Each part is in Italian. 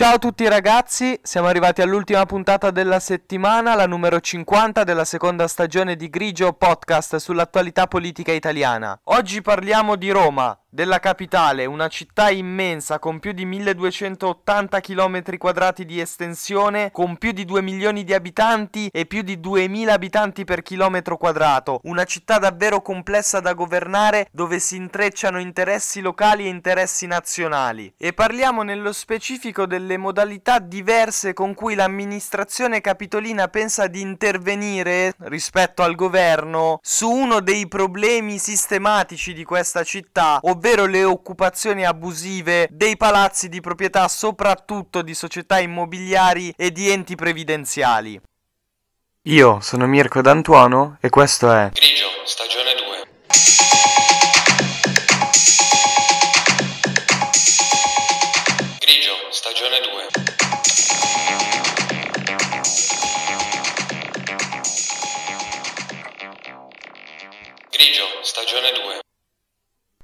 Ciao a tutti ragazzi, siamo arrivati all'ultima puntata della settimana, la numero 50 della seconda stagione di Grigio Podcast sull'attualità politica italiana. Oggi parliamo di Roma, della capitale, una città immensa con più di 1280 km quadrati di estensione, con più di 2 milioni di abitanti e più di 2000 abitanti per chilometro quadrato, una città davvero complessa da governare dove si intrecciano interessi locali e interessi nazionali. E parliamo nello specifico delle modalità diverse con cui l'amministrazione capitolina pensa di intervenire rispetto al governo su uno dei problemi sistematici di questa città, ovvero le occupazioni abusive dei palazzi di proprietà soprattutto di società immobiliari e di enti previdenziali. Io sono Mirko D'Antuono e questo è Grigio, stagione 2.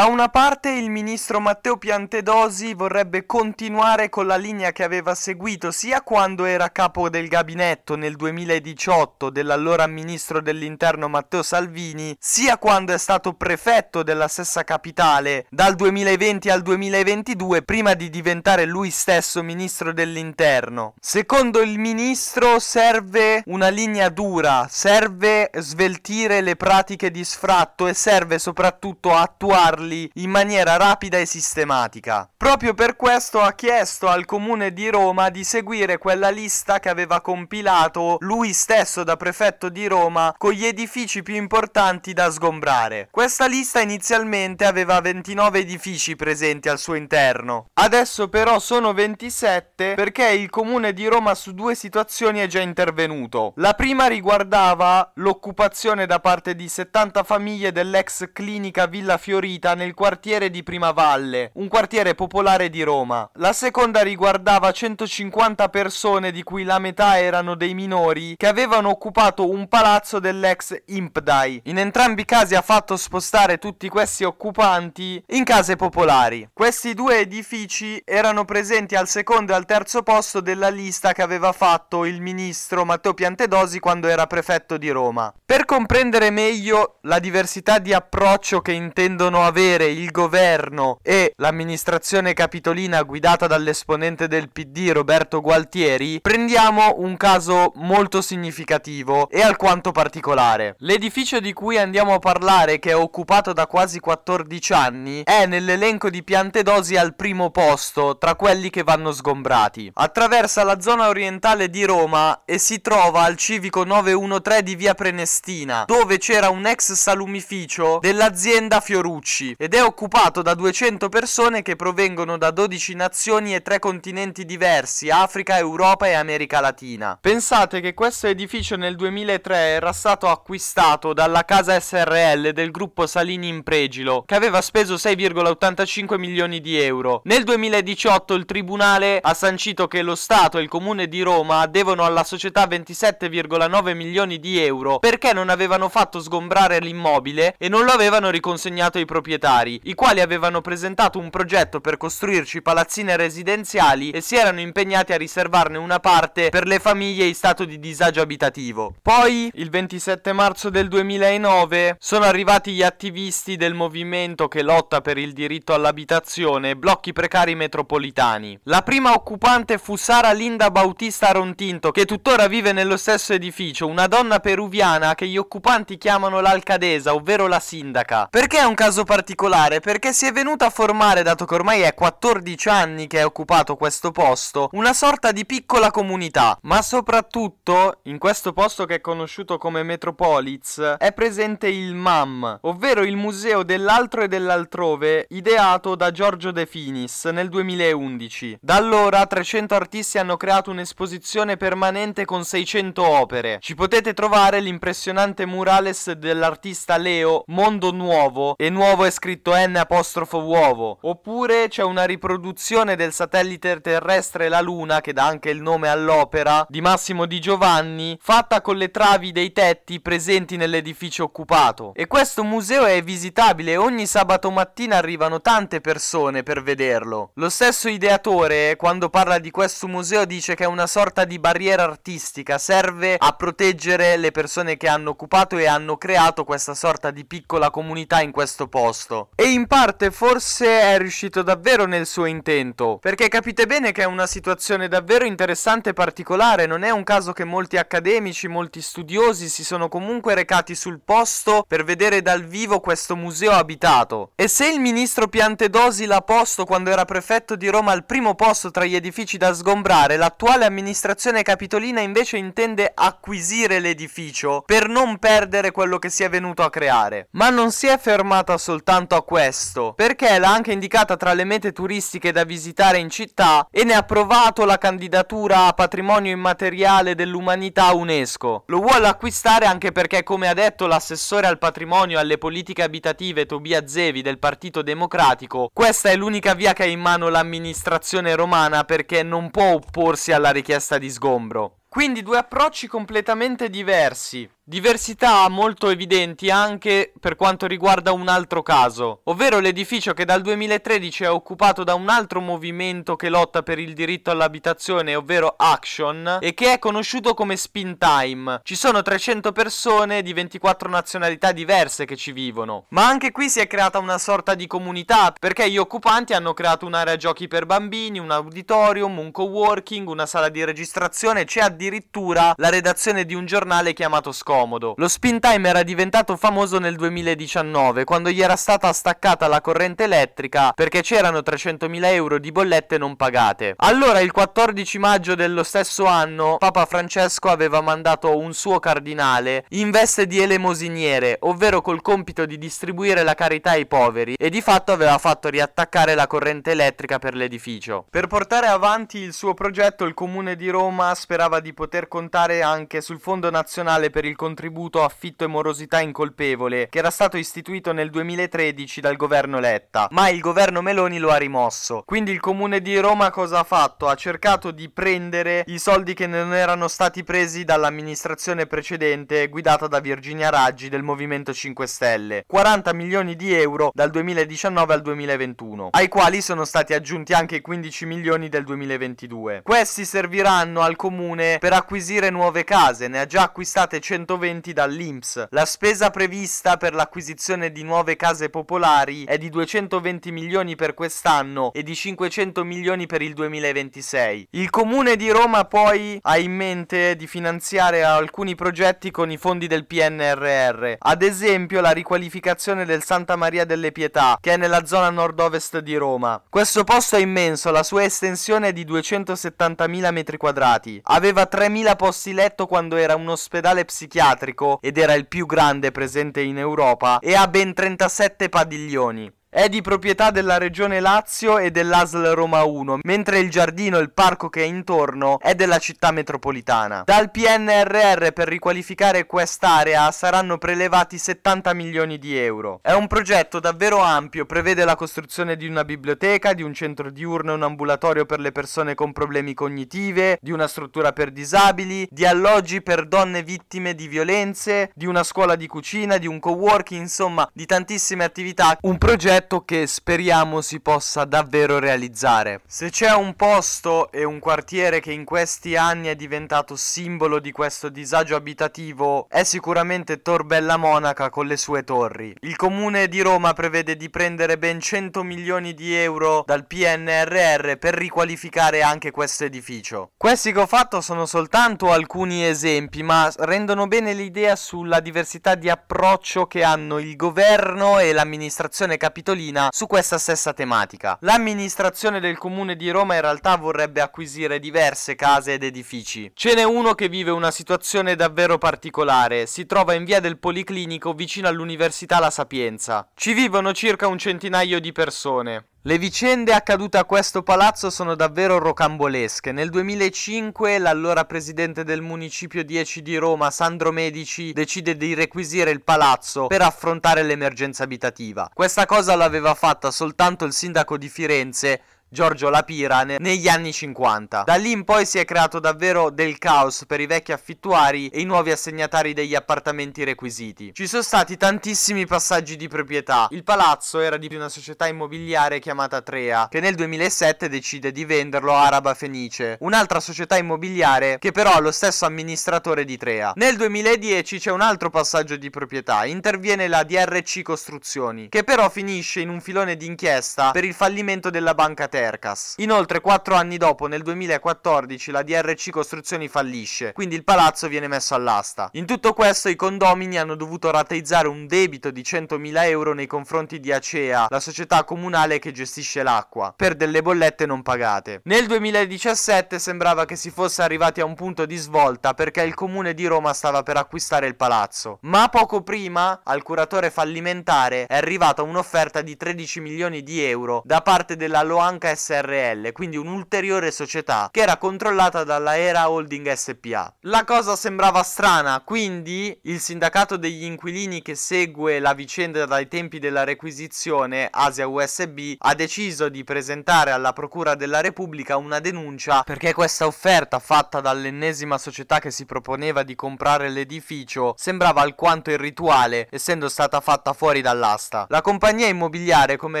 Da una parte il ministro Matteo Piantedosi vorrebbe continuare con la linea che aveva seguito sia quando era capo del gabinetto nel 2018 dell'allora ministro dell'interno Matteo Salvini, sia quando è stato prefetto della stessa capitale dal 2020 al 2022 prima di diventare lui stesso ministro dell'interno. Secondo il ministro serve una linea dura, serve sveltire le pratiche di sfratto e serve soprattutto attuarle farli in maniera rapida e sistematica. Proprio per questo ha chiesto al comune di Roma di seguire quella lista che aveva compilato lui stesso da prefetto di Roma con gli edifici più importanti da sgombrare. Questa lista inizialmente aveva 29 edifici presenti al suo interno. Adesso però sono 27 perché il comune di Roma su due situazioni è già intervenuto. La prima riguardava l'occupazione da parte di 70 famiglie dell'ex clinica Villa Fiorita nel quartiere di Primavalle, un quartiere popolare di Roma. La seconda riguardava 150 persone di cui la metà erano dei minori che avevano occupato un palazzo dell'ex Impdai. In entrambi i casi ha fatto spostare tutti questi occupanti in case popolari. Questi due edifici erano presenti al secondo e al terzo posto della lista che aveva fatto il ministro Matteo Piantedosi quando era prefetto di Roma. Per comprendere meglio la diversità di approccio che intendono avere avere il governo e l'amministrazione capitolina guidata dall'esponente del PD Roberto Gualtieri, prendiamo un caso molto significativo e alquanto particolare. L'edificio di cui andiamo a parlare, che è occupato da quasi 14 anni, è nell'elenco di piante dosi al primo posto tra quelli che vanno sgombrati. Attraversa la zona orientale di Roma e si trova al civico 913 di via Prenestina, dove c'era un ex salumificio dell'azienda Fiorucci ed è occupato da 200 persone che provengono da 12 nazioni e 3 continenti diversi, Africa, Europa e America Latina. Pensate che questo edificio nel 2003 era stato acquistato dalla casa SRL del gruppo Salini Impregilo, che aveva speso 6,85 milioni di euro. Nel 2018 il tribunale ha sancito che lo Stato e il comune di Roma devono alla società 27,9 milioni di euro perché non avevano fatto sgombrare l'immobile e non lo avevano riconsegnato ai proprietari proprietari, i quali avevano presentato un progetto per costruirci palazzine residenziali e si erano impegnati a riservarne una parte per le famiglie in stato di disagio abitativo. Poi, il 27 marzo del 2009, sono arrivati gli attivisti del movimento che lotta per il diritto all'abitazione, blocchi precari metropolitani. La prima occupante fu Sara Linda Bautista Rontinto, che tuttora vive nello stesso edificio, una donna peruviana che gli occupanti chiamano l'alcadesa, ovvero la sindaca. Perché è un caso particolare? Particolare perché si è venuta a formare, dato che ormai è 14 anni che è occupato questo posto, una sorta di piccola comunità. Ma soprattutto, in questo posto che è conosciuto come Metropolis, è presente il MAM, ovvero il Museo dell'altro e dell'altrove, ideato da Giorgio De Finis nel 2011. Da allora 300 artisti hanno creato un'esposizione permanente con 600 opere. Ci potete trovare l'impressionante murales dell'artista Leo Mondo Nuovo e Nuovo è scritto N apostrofo uovo, oppure c'è una riproduzione del satellite terrestre La Luna, che dà anche il nome all'opera, di Massimo Di Giovanni, fatta con le travi dei tetti presenti nell'edificio occupato. E questo museo è visitabile, ogni sabato mattina arrivano tante persone per vederlo. Lo stesso ideatore, quando parla di questo museo, dice che è una sorta di barriera artistica, serve a proteggere le persone che hanno occupato e hanno creato questa sorta di piccola comunità in questo posto. E in parte forse è riuscito davvero nel suo intento, perché capite bene che è una situazione davvero interessante e particolare, non è un caso che molti accademici, molti studiosi si sono comunque recati sul posto per vedere dal vivo questo museo abitato. E se il ministro Piantedosi l'ha posto quando era prefetto di Roma al primo posto tra gli edifici da sgombrare, l'attuale amministrazione capitolina invece intende acquisire l'edificio per non perdere quello che si è venuto a creare. Ma non si è fermata soltanto a questo, perché l'ha anche indicata tra le mete turistiche da visitare in città e ne ha approvato la candidatura a patrimonio immateriale dell'umanità UNESCO. Lo vuole acquistare anche perché, come ha detto l'assessore al patrimonio e alle politiche abitative Tobia Zevi del Partito Democratico, questa è l'unica via che ha in mano l'amministrazione romana perché non può opporsi alla richiesta di sgombro. Quindi due approcci completamente diversi. Diversità molto evidenti anche per quanto riguarda un altro caso, ovvero l'edificio che dal 2013 è occupato da un altro movimento che lotta per il diritto all'abitazione, ovvero Action, e che è conosciuto come Spin Time. Ci sono 300 persone di 24 nazionalità diverse che ci vivono, ma anche qui si è creata una sorta di comunità, perché gli occupanti hanno creato un'area giochi per bambini, un auditorium, un coworking, una sala di registrazione, c'è addirittura la redazione di un giornale chiamato Scopo comodo. Lo spin time era diventato famoso nel 2019, quando gli era stata staccata la corrente elettrica perché c'erano 300.000 euro di bollette non pagate. Allora, il 14 maggio dello stesso anno, Papa Francesco aveva mandato un suo cardinale in veste di elemosiniere, ovvero col compito di distribuire la carità ai poveri, e di fatto aveva fatto riattaccare la corrente elettrica per l'edificio. Per portare avanti il suo progetto, il comune di Roma sperava di poter contare anche sul Fondo Nazionale per il contributo affitto e morosità incolpevole che era stato istituito nel 2013 dal governo Letta, ma il governo Meloni lo ha rimosso. Quindi il comune di Roma cosa ha fatto? Ha cercato di prendere i soldi che non erano stati presi dall'amministrazione precedente guidata da Virginia Raggi del Movimento 5 Stelle, 40 milioni di euro dal 2019 al 2021, ai quali sono stati aggiunti anche i 15 milioni del 2022. Questi serviranno al comune per acquisire nuove case, ne ha già acquistate 100 120 dall'Inps. La spesa prevista per l'acquisizione di nuove case popolari è di 220 milioni per quest'anno e di 500 milioni per il 2026. Il comune di Roma poi ha in mente di finanziare alcuni progetti con i fondi del PNRR, ad esempio la riqualificazione del Santa Maria delle Pietà, che è nella zona nord-ovest di Roma. Questo posto è immenso, la sua estensione è di 270.000 metri quadrati. Aveva 3.000 posti letto quando era un ospedale psichiatrico psichiatrico ed era il più grande presente in Europa e ha ben 37 padiglioni. È di proprietà della regione Lazio e dell'ASL Roma 1, mentre il giardino e il parco che è intorno è della città metropolitana. Dal PNRR per riqualificare quest'area saranno prelevati 70 milioni di euro. È un progetto davvero ampio, prevede la costruzione di una biblioteca, di un centro diurno e un ambulatorio per le persone con problemi cognitive, di una struttura per disabili, di alloggi per donne vittime di violenze, di una scuola di cucina, di un coworking, insomma, di tantissime attività. Un progetto progetto che speriamo si possa davvero realizzare. Se c'è un posto e un quartiere che in questi anni è diventato simbolo di questo disagio abitativo, è sicuramente Tor Bella Monaca con le sue torri. Il comune di Roma prevede di prendere ben 100 milioni di euro dal PNRR per riqualificare anche questo edificio. Questi che ho fatto sono soltanto alcuni esempi, ma rendono bene l'idea sulla diversità di approccio che hanno il governo e l'amministrazione capitolina Capitolina su questa stessa tematica. L'amministrazione del comune di Roma in realtà vorrebbe acquisire diverse case ed edifici. Ce n'è uno che vive una situazione davvero particolare, si trova in via del Policlinico vicino all'Università La Sapienza. Ci vivono circa un centinaio di persone. Le vicende accadute a questo palazzo sono davvero rocambolesche. Nel 2005 l'allora presidente del municipio 10 di Roma, Sandro Medici, decide di requisire il palazzo per affrontare l'emergenza abitativa. Questa cosa l'aveva fatta soltanto il sindaco di Firenze, Giorgio Lapira ne- negli anni 50. Da lì in poi si è creato davvero del caos per i vecchi affittuari e i nuovi assegnatari degli appartamenti requisiti. Ci sono stati tantissimi passaggi di proprietà. Il palazzo era di una società immobiliare chiamata Trea, che nel 2007 decide di venderlo a Araba Fenice, un'altra società immobiliare che però ha lo stesso amministratore di Trea. Nel 2010 c'è un altro passaggio di proprietà, interviene la DRC Costruzioni, che però finisce in un filone d'inchiesta per il fallimento della banca Terra Tercas. Inoltre, quattro anni dopo, nel 2014, la DRC Costruzioni fallisce, quindi il palazzo viene messo all'asta. In tutto questo, i condomini hanno dovuto rateizzare un debito di 100.000 euro nei confronti di Acea, la società comunale che gestisce l'acqua, per delle bollette non pagate. Nel 2017 sembrava che si fosse arrivati a un punto di svolta perché il comune di Roma stava per acquistare il palazzo. Ma poco prima, al curatore fallimentare, è arrivata un'offerta di 13 milioni di euro da parte della Loanca SRL, quindi un'ulteriore società che era controllata dalla Era Holding SPA. La cosa sembrava strana, quindi il sindacato degli inquilini che segue la vicenda dai tempi della requisizione, Asia USB, ha deciso di presentare alla Procura della Repubblica una denuncia perché questa offerta fatta dall'ennesima società che si proponeva di comprare l'edificio sembrava alquanto irrituale, essendo stata fatta fuori dall'asta. La compagnia immobiliare, come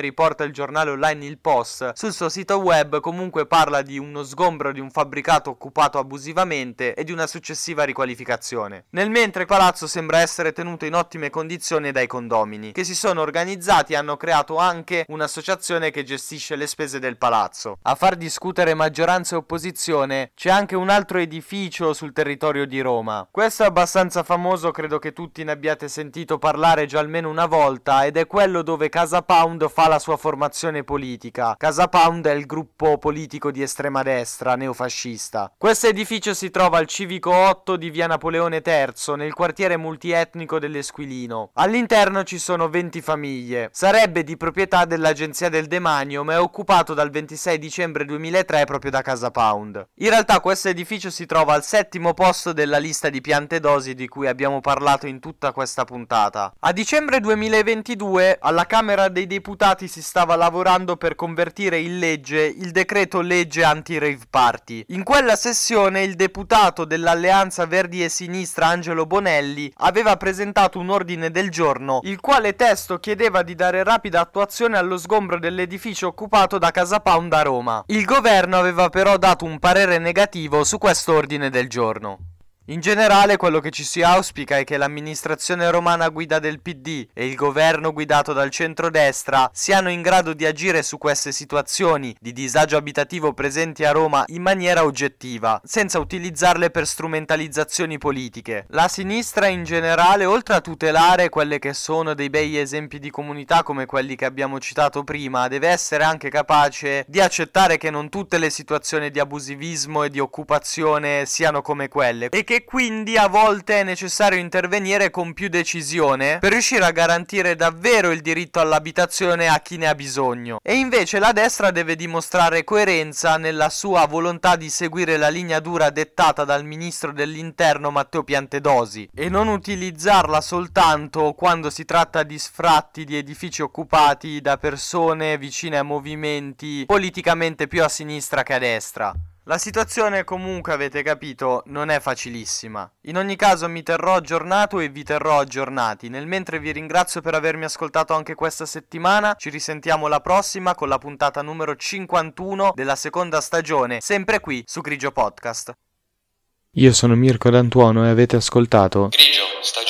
riporta il giornale online Il Post, sul suo sito web comunque parla di uno sgombro di un fabbricato occupato abusivamente e di una successiva riqualificazione. Nel mentre palazzo sembra essere tenuto in ottime condizioni dai condomini, che si sono organizzati e hanno creato anche un'associazione che gestisce le spese del palazzo. A far discutere maggioranza e opposizione c'è anche un altro edificio sul territorio di Roma. Questo è abbastanza famoso, credo che tutti ne abbiate sentito parlare già almeno una volta, ed è quello dove Casa Pound fa la sua formazione politica. Casa Pound Pound è il gruppo politico di estrema destra neofascista. Questo edificio si trova al civico 8 di via Napoleone III, nel quartiere multietnico dell'Esquilino. All'interno ci sono 20 famiglie. Sarebbe di proprietà dell'Agenzia del Demanio, ma è occupato dal 26 dicembre 2003 proprio da Casa Pound. In realtà questo edificio si trova al settimo posto della lista di piante dosi di cui abbiamo parlato in tutta questa puntata. A dicembre 2022 alla Camera dei Deputati si stava lavorando per convertire il legge il decreto legge anti-rave party. In quella sessione il deputato dell'Alleanza Verdi e Sinistra Angelo Bonelli aveva presentato un ordine del giorno, il quale testo chiedeva di dare rapida attuazione allo sgombro dell'edificio occupato da Casa Pound a Roma. Il governo aveva però dato un parere negativo su questo ordine del giorno. In generale quello che ci si auspica è che l'amministrazione romana guida del PD e il governo guidato dal centrodestra siano in grado di agire su queste situazioni di disagio abitativo presenti a Roma in maniera oggettiva, senza utilizzarle per strumentalizzazioni politiche. La sinistra in generale, oltre a tutelare quelle che sono dei bei esempi di comunità come quelli che abbiamo citato prima, deve essere anche capace di accettare che non tutte le situazioni di abusivismo e di occupazione siano come quelle e che quindi a volte è necessario intervenire con più decisione per riuscire a garantire davvero il diritto all'abitazione a chi ne ha bisogno. E invece la destra deve dimostrare coerenza nella sua volontà di seguire la linea dura dettata dal ministro dell'interno Matteo Piantedosi e non utilizzarla soltanto quando si tratta di sfratti di edifici occupati da persone vicine a movimenti politicamente più a sinistra che a destra. La situazione comunque avete capito non è facilissima. In ogni caso mi terrò aggiornato e vi terrò aggiornati. Nel mentre vi ringrazio per avermi ascoltato anche questa settimana. Ci risentiamo la prossima con la puntata numero 51 della seconda stagione, sempre qui su Grigio Podcast. Io sono Mirko D'Antuono e avete ascoltato Grigio, stagione